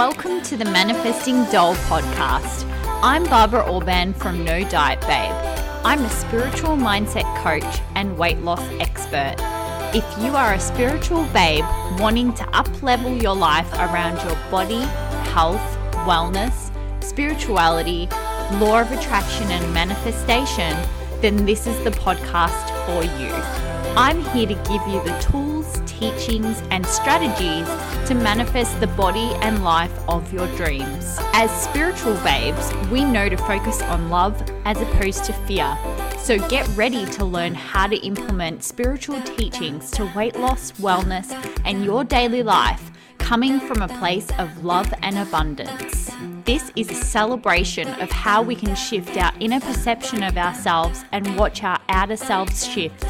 Welcome to the Manifesting Doll podcast. I'm Barbara Orban from No Diet Babe. I'm a spiritual mindset coach and weight loss expert. If you are a spiritual babe wanting to up level your life around your body, health, wellness, spirituality, law of attraction, and manifestation, then this is the podcast for you. I'm here to give you the tools, teachings, and strategies to manifest the body and life of your dreams. As spiritual babes, we know to focus on love as opposed to fear. So get ready to learn how to implement spiritual teachings to weight loss, wellness, and your daily life coming from a place of love and abundance. This is a celebration of how we can shift our inner perception of ourselves and watch our outer selves shift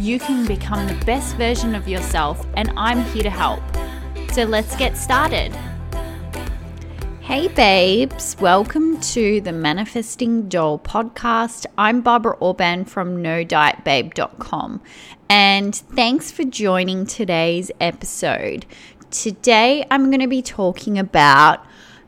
you can become the best version of yourself, and I'm here to help. So let's get started. Hey, babes, welcome to the Manifesting Doll podcast. I'm Barbara Orban from NoDietBabe.com, and thanks for joining today's episode. Today, I'm going to be talking about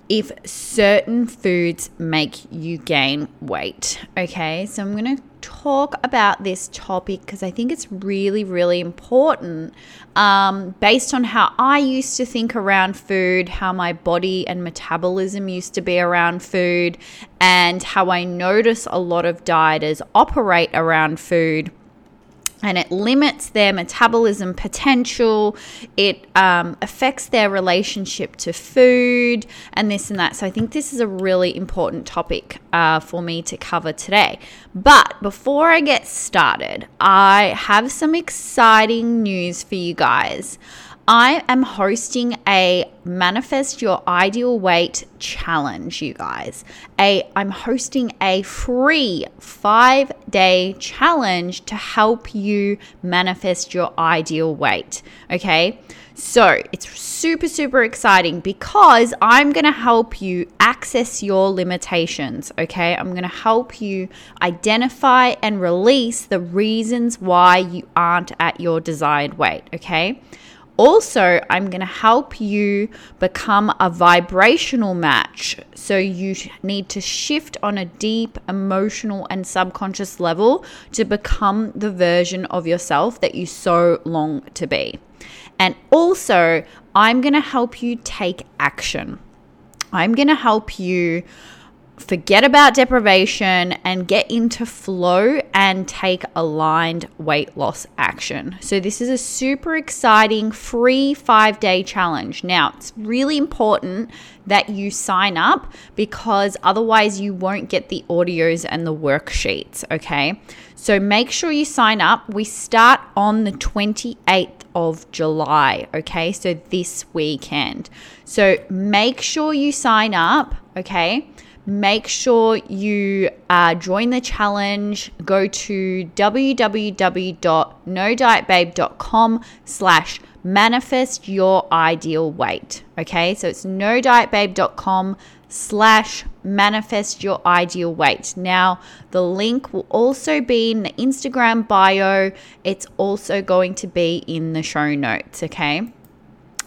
if certain foods make you gain weight. Okay, so I'm going to talk about this topic because I think it's really, really important um, based on how I used to think around food, how my body and metabolism used to be around food, and how I notice a lot of dieters operate around food and it limits their metabolism potential. It um, affects their relationship to food and this and that. So, I think this is a really important topic uh, for me to cover today. But before I get started, I have some exciting news for you guys. I am hosting a manifest your ideal weight challenge, you guys. A I'm hosting a free 5-day challenge to help you manifest your ideal weight, okay? So, it's super super exciting because I'm going to help you access your limitations, okay? I'm going to help you identify and release the reasons why you aren't at your desired weight, okay? Also, I'm going to help you become a vibrational match. So, you need to shift on a deep emotional and subconscious level to become the version of yourself that you so long to be. And also, I'm going to help you take action. I'm going to help you forget about deprivation and get into flow and take aligned weight loss action. So, this is a super exciting free five day challenge. Now, it's really important that you sign up because otherwise, you won't get the audios and the worksheets. Okay, so make sure you sign up. We start on the 28th of July. Okay, so this weekend. So, make sure you sign up. Okay make sure you uh, join the challenge. Go to www.nodietbabe.com slash manifest your ideal weight. Okay so it's nodietbabe.com slash manifest your ideal weight. Now the link will also be in the instagram bio. It's also going to be in the show notes okay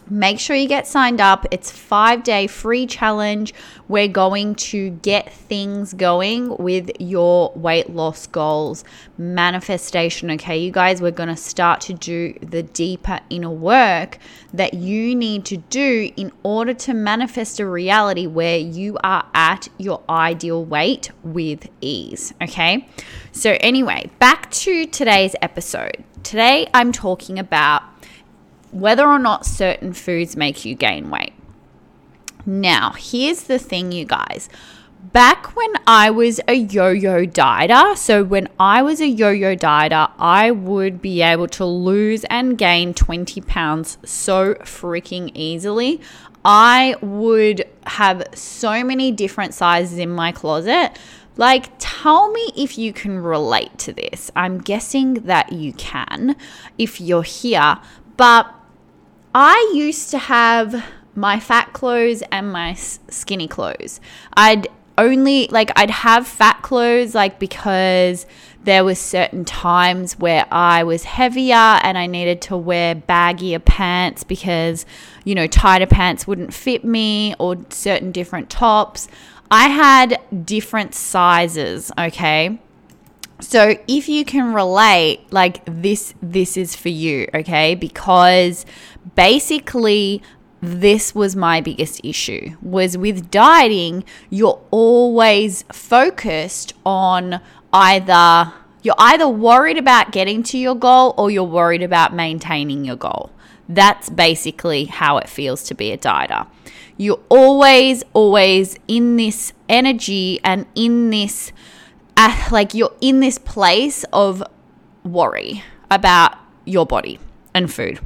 Make sure you get signed up. It's 5-day free challenge. We're going to get things going with your weight loss goals manifestation, okay? You guys, we're going to start to do the deeper inner work that you need to do in order to manifest a reality where you are at your ideal weight with ease, okay? So anyway, back to today's episode. Today I'm talking about whether or not certain foods make you gain weight. Now, here's the thing, you guys. Back when I was a yo yo dieter, so when I was a yo yo dieter, I would be able to lose and gain 20 pounds so freaking easily. I would have so many different sizes in my closet. Like, tell me if you can relate to this. I'm guessing that you can if you're here, but I used to have my fat clothes and my skinny clothes. I'd only like I'd have fat clothes like because there were certain times where I was heavier and I needed to wear baggier pants because you know tighter pants wouldn't fit me or certain different tops. I had different sizes, okay? So if you can relate, like this this is for you, okay? Because basically this was my biggest issue was with dieting you're always focused on either you're either worried about getting to your goal or you're worried about maintaining your goal. That's basically how it feels to be a dieter. You're always always in this energy and in this uh, like you're in this place of worry about your body and food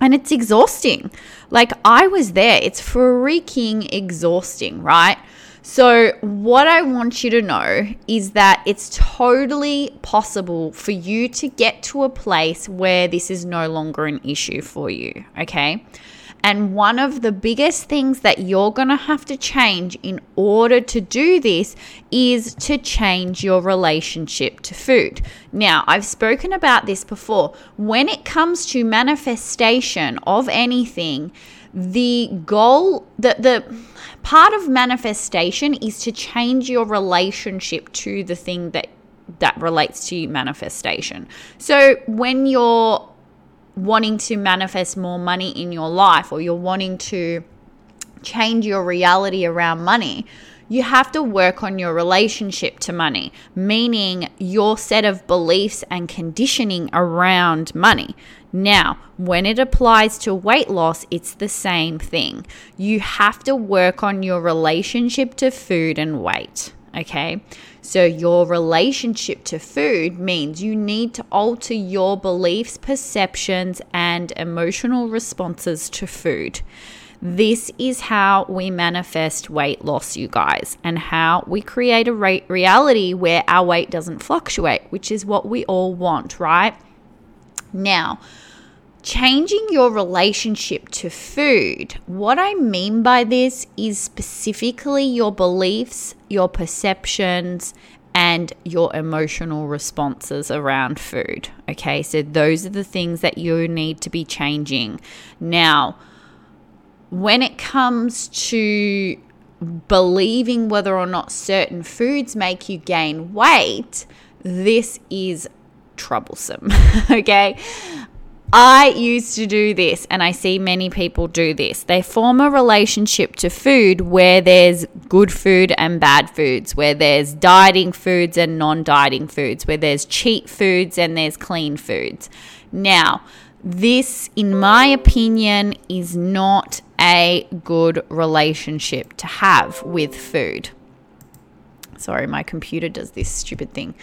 and it's exhausting. Like I was there. It's freaking exhausting, right? So, what I want you to know is that it's totally possible for you to get to a place where this is no longer an issue for you, okay? And one of the biggest things that you're going to have to change in order to do this is to change your relationship to food. Now, I've spoken about this before. When it comes to manifestation of anything, the goal, the, the part of manifestation is to change your relationship to the thing that that relates to manifestation. So when you're wanting to manifest more money in your life or you're wanting to change your reality around money, you have to work on your relationship to money, meaning your set of beliefs and conditioning around money. Now, when it applies to weight loss, it's the same thing. You have to work on your relationship to food and weight. Okay. So, your relationship to food means you need to alter your beliefs, perceptions, and emotional responses to food. This is how we manifest weight loss, you guys, and how we create a reality where our weight doesn't fluctuate, which is what we all want, right? Now, changing your relationship to food. What I mean by this is specifically your beliefs, your perceptions, and your emotional responses around food. Okay, so those are the things that you need to be changing. Now, when it comes to believing whether or not certain foods make you gain weight, this is troublesome. okay. I used to do this, and I see many people do this. They form a relationship to food where there's good food and bad foods, where there's dieting foods and non dieting foods, where there's cheat foods and there's clean foods. Now, this, in my opinion, is not a good relationship to have with food. Sorry, my computer does this stupid thing.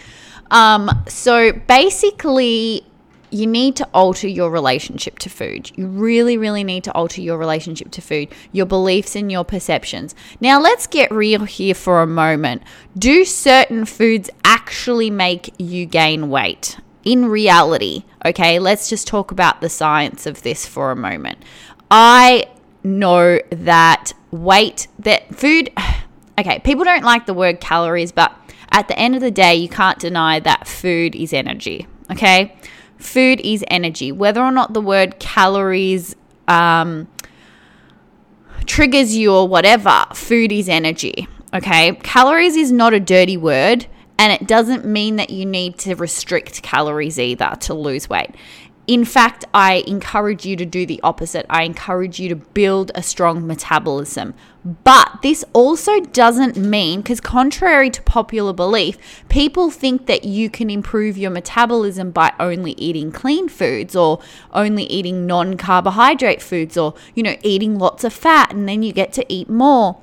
Um, so basically, you need to alter your relationship to food. You really, really need to alter your relationship to food, your beliefs and your perceptions. Now, let's get real here for a moment. Do certain foods actually make you gain weight? In reality, okay, let's just talk about the science of this for a moment. I know that weight, that food, okay, people don't like the word calories, but at the end of the day, you can't deny that food is energy, okay? Food is energy. Whether or not the word calories um, triggers you or whatever, food is energy. Okay. Calories is not a dirty word, and it doesn't mean that you need to restrict calories either to lose weight. In fact, I encourage you to do the opposite. I encourage you to build a strong metabolism. But this also doesn't mean, because contrary to popular belief, people think that you can improve your metabolism by only eating clean foods or only eating non carbohydrate foods or, you know, eating lots of fat and then you get to eat more.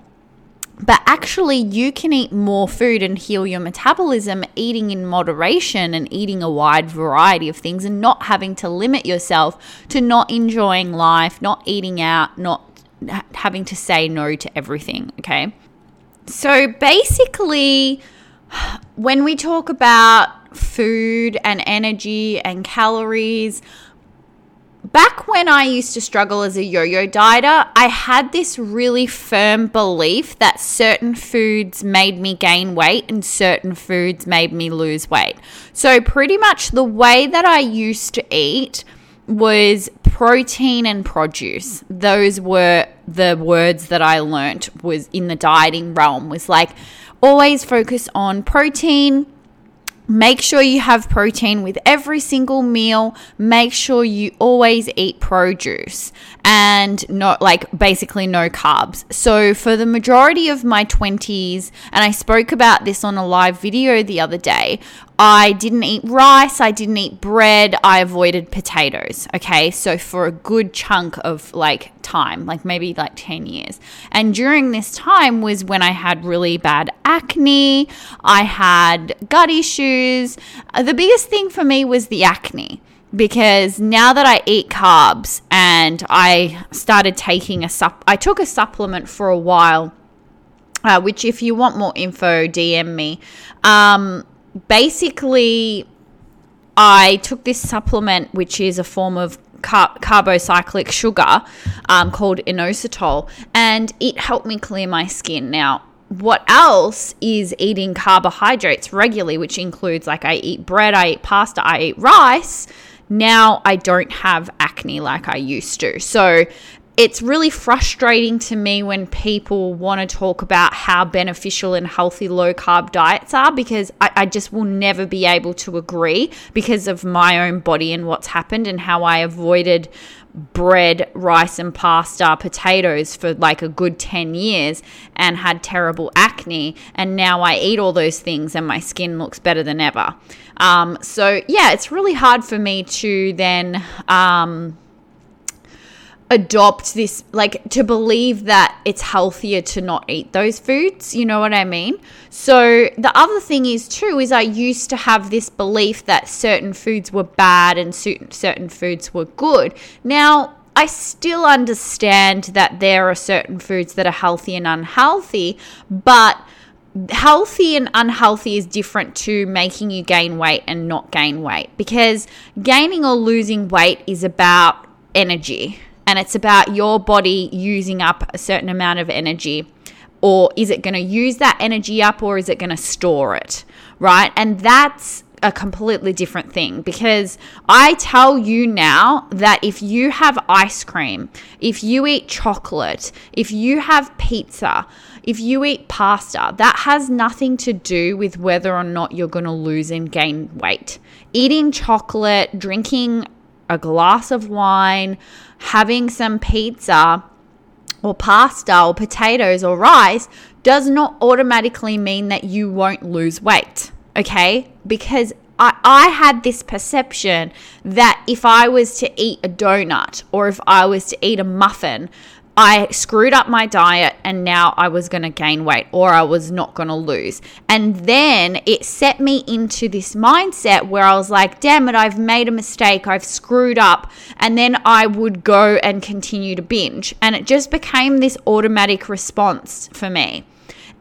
But actually, you can eat more food and heal your metabolism eating in moderation and eating a wide variety of things and not having to limit yourself to not enjoying life, not eating out, not having to say no to everything. Okay. So basically, when we talk about food and energy and calories, back when I used to struggle as a yo yo dieter, I had this really firm belief that certain foods made me gain weight and certain foods made me lose weight. So, pretty much the way that I used to eat was protein and produce. Those were the words that I learnt was in the dieting realm was like always focus on protein, Make sure you have protein with every single meal. Make sure you always eat produce and not like basically no carbs. So, for the majority of my 20s, and I spoke about this on a live video the other day, I didn't eat rice, I didn't eat bread, I avoided potatoes. Okay, so for a good chunk of like time, like maybe like 10 years. And during this time was when I had really bad acne, I had gut issues. The biggest thing for me was the acne because now that I eat carbs and I started taking a sup, I took a supplement for a while. Uh, which, if you want more info, DM me. Um, basically, I took this supplement, which is a form of car- carbocyclic sugar um, called inositol, and it helped me clear my skin. Now, what else is eating carbohydrates regularly, which includes like I eat bread, I eat pasta, I eat rice now I don't have acne like I used to. So it's really frustrating to me when people want to talk about how beneficial and healthy low carb diets are because I, I, just will never be able to agree because of my own body and what's happened and how I avoided bread, rice, and pasta, potatoes for like a good 10 years and had terrible acne. And now I eat all those things and my skin looks better than ever. Um, so, yeah, it's really hard for me to then. Um, adopt this like to believe that it's healthier to not eat those foods you know what i mean? So the other thing is too is i used to have this belief that certain foods were bad and certain foods were good. Now I still understand that there are certain foods that are healthy and unhealthy, but healthy and unhealthy is different to making you gain weight and not gain weight because gaining or losing weight is about energy and it's about your body using up a certain amount of energy or is it going to use that energy up or is it going to store it right and that's a completely different thing because I tell you now that if you have ice cream, if you eat chocolate, if you have pizza, if you eat pasta, that has nothing to do with whether or not you're going to lose and gain weight. Eating chocolate, drinking a glass of wine, having some pizza or pasta or potatoes or rice does not automatically mean that you won't lose weight. Okay? Because I, I had this perception that if I was to eat a donut or if I was to eat a muffin, I screwed up my diet and now I was going to gain weight or I was not going to lose. And then it set me into this mindset where I was like, damn it, I've made a mistake. I've screwed up. And then I would go and continue to binge. And it just became this automatic response for me.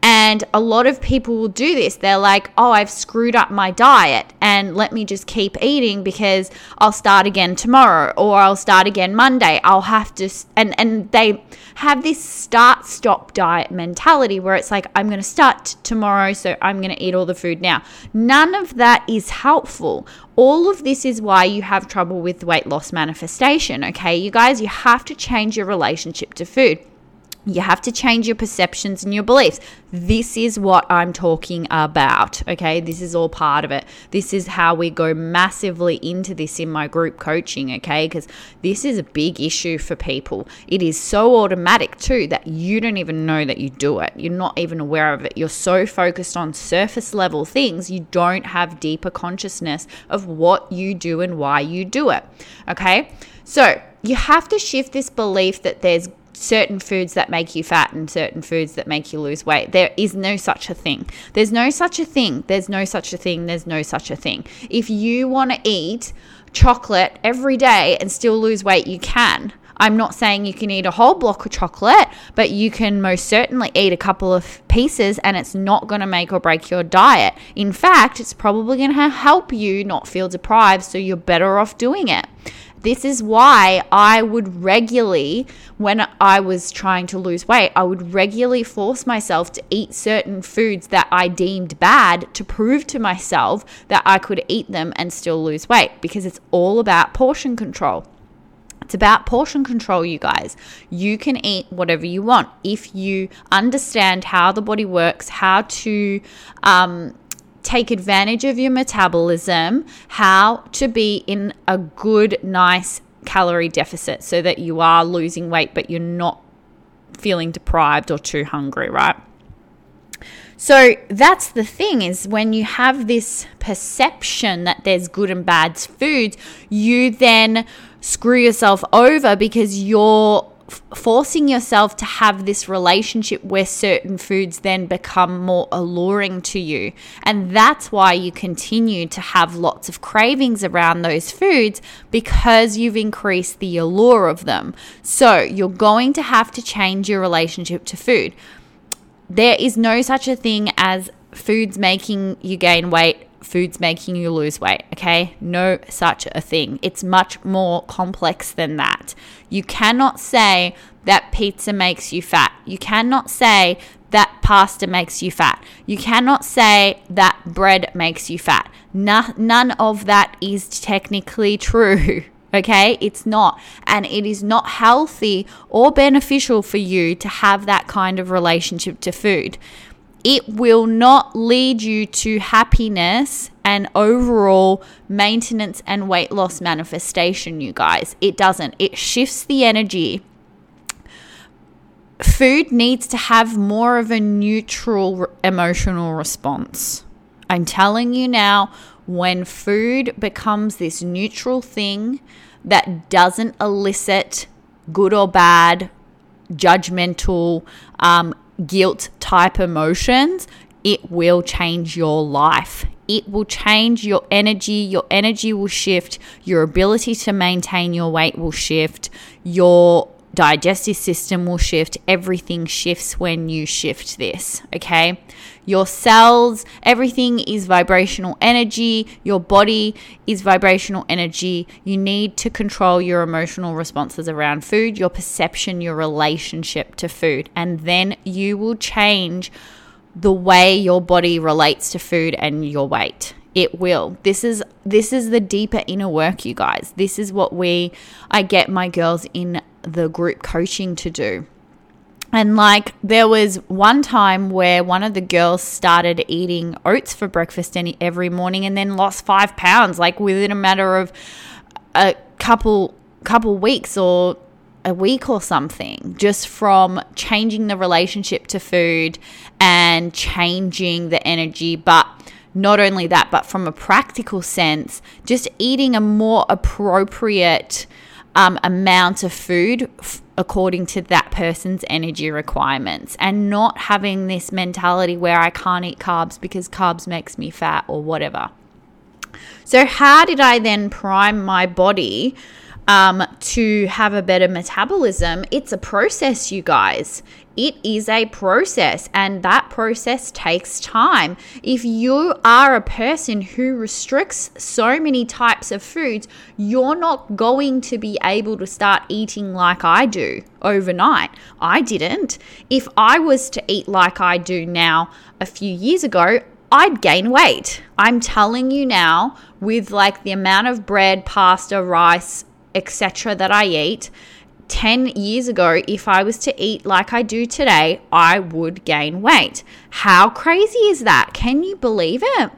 And a lot of people will do this. They're like, oh, I've screwed up my diet and let me just keep eating because I'll start again tomorrow or I'll start again Monday. I'll have to, and, and they have this start stop diet mentality where it's like, I'm going to start t- tomorrow, so I'm going to eat all the food now. None of that is helpful. All of this is why you have trouble with weight loss manifestation, okay? You guys, you have to change your relationship to food. You have to change your perceptions and your beliefs. This is what I'm talking about. Okay. This is all part of it. This is how we go massively into this in my group coaching. Okay. Because this is a big issue for people. It is so automatic too that you don't even know that you do it. You're not even aware of it. You're so focused on surface level things, you don't have deeper consciousness of what you do and why you do it. Okay. So you have to shift this belief that there's certain foods that make you fat and certain foods that make you lose weight. There is no such a thing. There's no such a thing. There's no such a thing. There's no such a thing. If you want to eat chocolate every day and still lose weight, you can. I'm not saying you can eat a whole block of chocolate, but you can most certainly eat a couple of pieces and it's not going to make or break your diet. In fact, it's probably going to help you not feel deprived, so you're better off doing it. This is why I would regularly, when I was trying to lose weight, I would regularly force myself to eat certain foods that I deemed bad to prove to myself that I could eat them and still lose weight because it's all about portion control. It's about portion control, you guys. You can eat whatever you want if you understand how the body works, how to um, take advantage of your metabolism, how to be in a good, nice calorie deficit so that you are losing weight, but you're not feeling deprived or too hungry, right? So that's the thing is when you have this perception that there's good and bad foods, you then screw yourself over because you're forcing yourself to have this relationship where certain foods then become more alluring to you. And that's why you continue to have lots of cravings around those foods because you've increased the allure of them. So you're going to have to change your relationship to food. There is no such a thing as foods making you gain weight foods making you lose weight, okay? No such a thing. It's much more complex than that. You cannot say that pizza makes you fat. You cannot say that pasta makes you fat. You cannot say that bread makes you fat. No, none of that is technically true. Okay, it's not. And it is not healthy or beneficial for you to have that kind of relationship to food it will not lead you to happiness and overall maintenance and weight loss manifestation, you guys. It doesn't. It shifts the energy. Food needs to have more of a neutral emotional response. I'm telling you now, when food becomes this neutral thing that doesn't elicit good or bad, judgmental, um, guilt type emotions, it will change your life. It will change your energy. Your energy will shift. Your ability to maintain your weight will shift. Your digestive system will shift. Everything shifts when you shift this, okay? Your cells, everything is vibrational energy. Your body is vibrational energy. You need to control your emotional responses around food, your perception, your relationship to food, and then you will change the way your body relates to food and your weight it will this is this is the deeper inner work you guys this is what we i get my girls in the group coaching to do. And like there was one time where one of the girls started eating oats for breakfast any, every morning and then lost 5 pounds like within a matter of a couple couple weeks or a week or something just from changing the relationship to food and changing the energy. But not only that but from a practical sense just eating a more appropriate um, amount of food f- according to that person's energy requirements and not having this mentality where I can't eat carbs because carbs makes me fat or whatever. So how did I then prime my body um, to have a better metabolism? It's a process, you guys. It is a process, and that process takes time. If you are a person who restricts so many types of foods, you're not going to be able to start eating like I do overnight. I didn't. If I was to eat like I do now a few years ago, I'd gain weight. I'm telling you now, with like the amount of bread, pasta, rice, etc., that I eat, 10 years ago, if I was to eat like I do today, I would gain weight. How crazy is that? Can you believe it?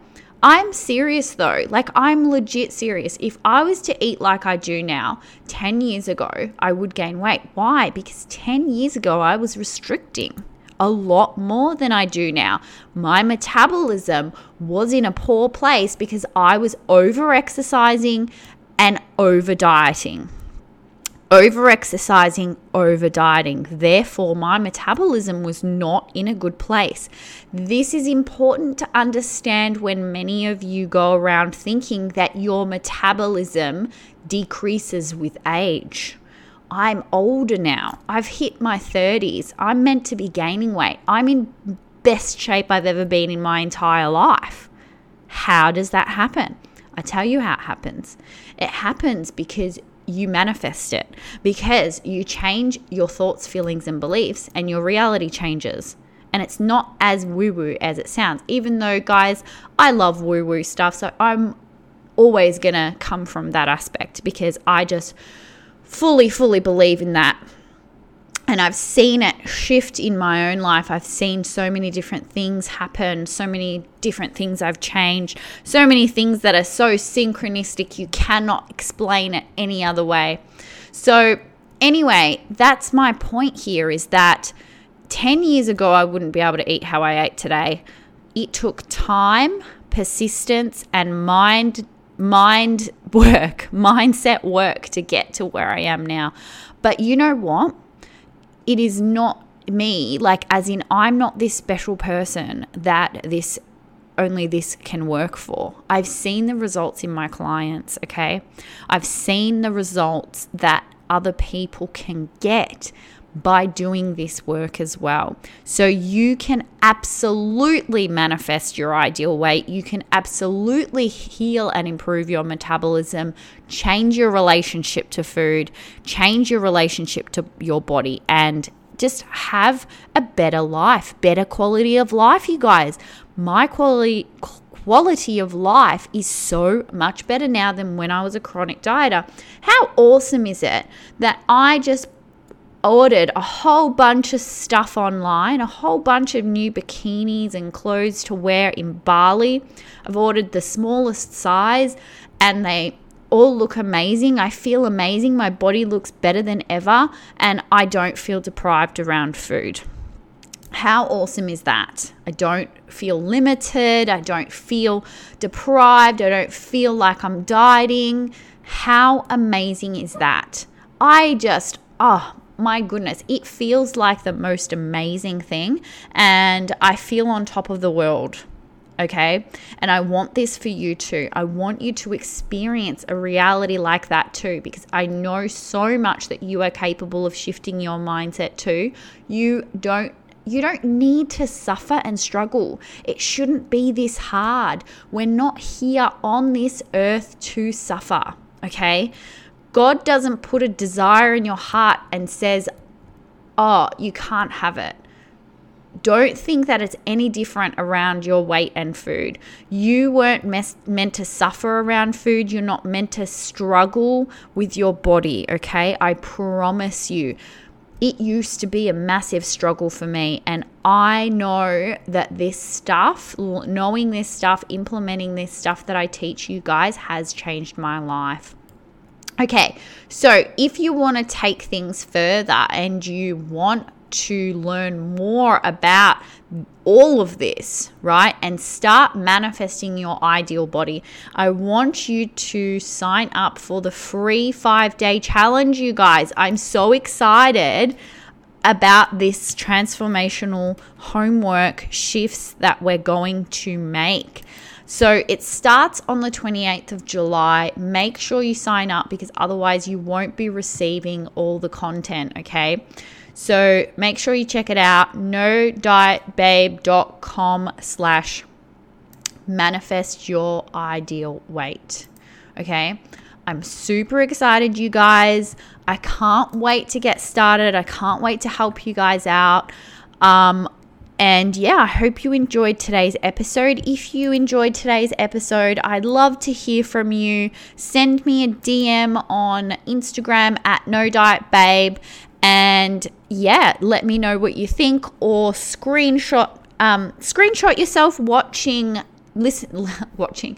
I'm serious though. Like, I'm legit serious. If I was to eat like I do now, 10 years ago, I would gain weight. Why? Because 10 years ago, I was restricting a lot more than I do now. My metabolism was in a poor place because I was over exercising and over dieting over exercising, over dieting. Therefore, my metabolism was not in a good place. This is important to understand when many of you go around thinking that your metabolism decreases with age. I'm older now. I've hit my 30s. I'm meant to be gaining weight. I'm in best shape I've ever been in my entire life. How does that happen? I tell you how it happens. It happens because you manifest it because you change your thoughts, feelings, and beliefs, and your reality changes. And it's not as woo woo as it sounds, even though, guys, I love woo woo stuff. So I'm always going to come from that aspect because I just fully, fully believe in that. And I've seen it shift in my own life. I've seen so many different things happen, so many different things I've changed, so many things that are so synchronistic you cannot explain it any other way. So, anyway, that's my point here is that 10 years ago, I wouldn't be able to eat how I ate today. It took time, persistence, and mind mind work, mindset work to get to where I am now. But you know what? It is not me, like, as in, I'm not this special person that this only this can work for. I've seen the results in my clients, okay? I've seen the results that other people can get by doing this work as well. So you can absolutely manifest your ideal weight. You can absolutely heal and improve your metabolism, change your relationship to food, change your relationship to your body, and just have a better life, better quality of life, you guys. My quality quality of life is so much better now than when I was a chronic dieter. How awesome is it that I just ordered a whole bunch of stuff online, a whole bunch of new bikinis and clothes to wear in Bali. I've ordered the smallest size and they all look amazing. I feel amazing. My body looks better than ever and I don't feel deprived around food. How awesome is that? I don't feel limited. I don't feel deprived. I don't feel like I'm dieting. How amazing is that? I just, oh, my goodness, it feels like the most amazing thing. And I feel on top of the world. Okay. And I want this for you too. I want you to experience a reality like that too, because I know so much that you are capable of shifting your mindset too. You don't you don't need to suffer and struggle. It shouldn't be this hard. We're not here on this earth to suffer, okay? God doesn't put a desire in your heart and says, oh, you can't have it. Don't think that it's any different around your weight and food. You weren't mes- meant to suffer around food. You're not meant to struggle with your body, okay? I promise you. It used to be a massive struggle for me, and I know that this stuff, knowing this stuff, implementing this stuff that I teach you guys, has changed my life. Okay, so if you want to take things further and you want to learn more about all of this, right, and start manifesting your ideal body, I want you to sign up for the free five day challenge, you guys. I'm so excited about this transformational homework shifts that we're going to make. So it starts on the 28th of July. Make sure you sign up because otherwise you won't be receiving all the content, okay? So make sure you check it out. No dietbabe.com slash manifest your ideal weight. Okay. I'm super excited, you guys. I can't wait to get started. I can't wait to help you guys out. Um, and yeah, I hope you enjoyed today's episode. If you enjoyed today's episode, I'd love to hear from you. Send me a DM on Instagram at no diet babe, and yeah, let me know what you think or screenshot um, screenshot yourself watching listen watching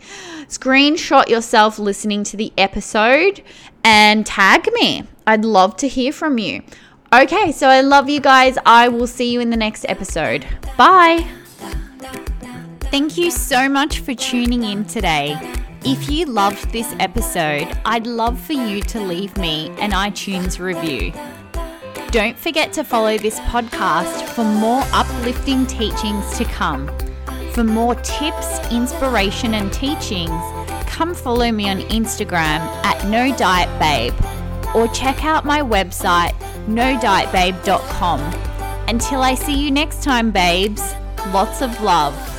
screenshot yourself listening to the episode and tag me. I'd love to hear from you. Okay, so I love you guys. I will see you in the next episode. Bye. Thank you so much for tuning in today. If you loved this episode, I'd love for you to leave me an iTunes review. Don't forget to follow this podcast for more uplifting teachings to come. For more tips, inspiration, and teachings, come follow me on Instagram at No Diet Babe or check out my website nodietbabe.com. Until I see you next time, babes, lots of love.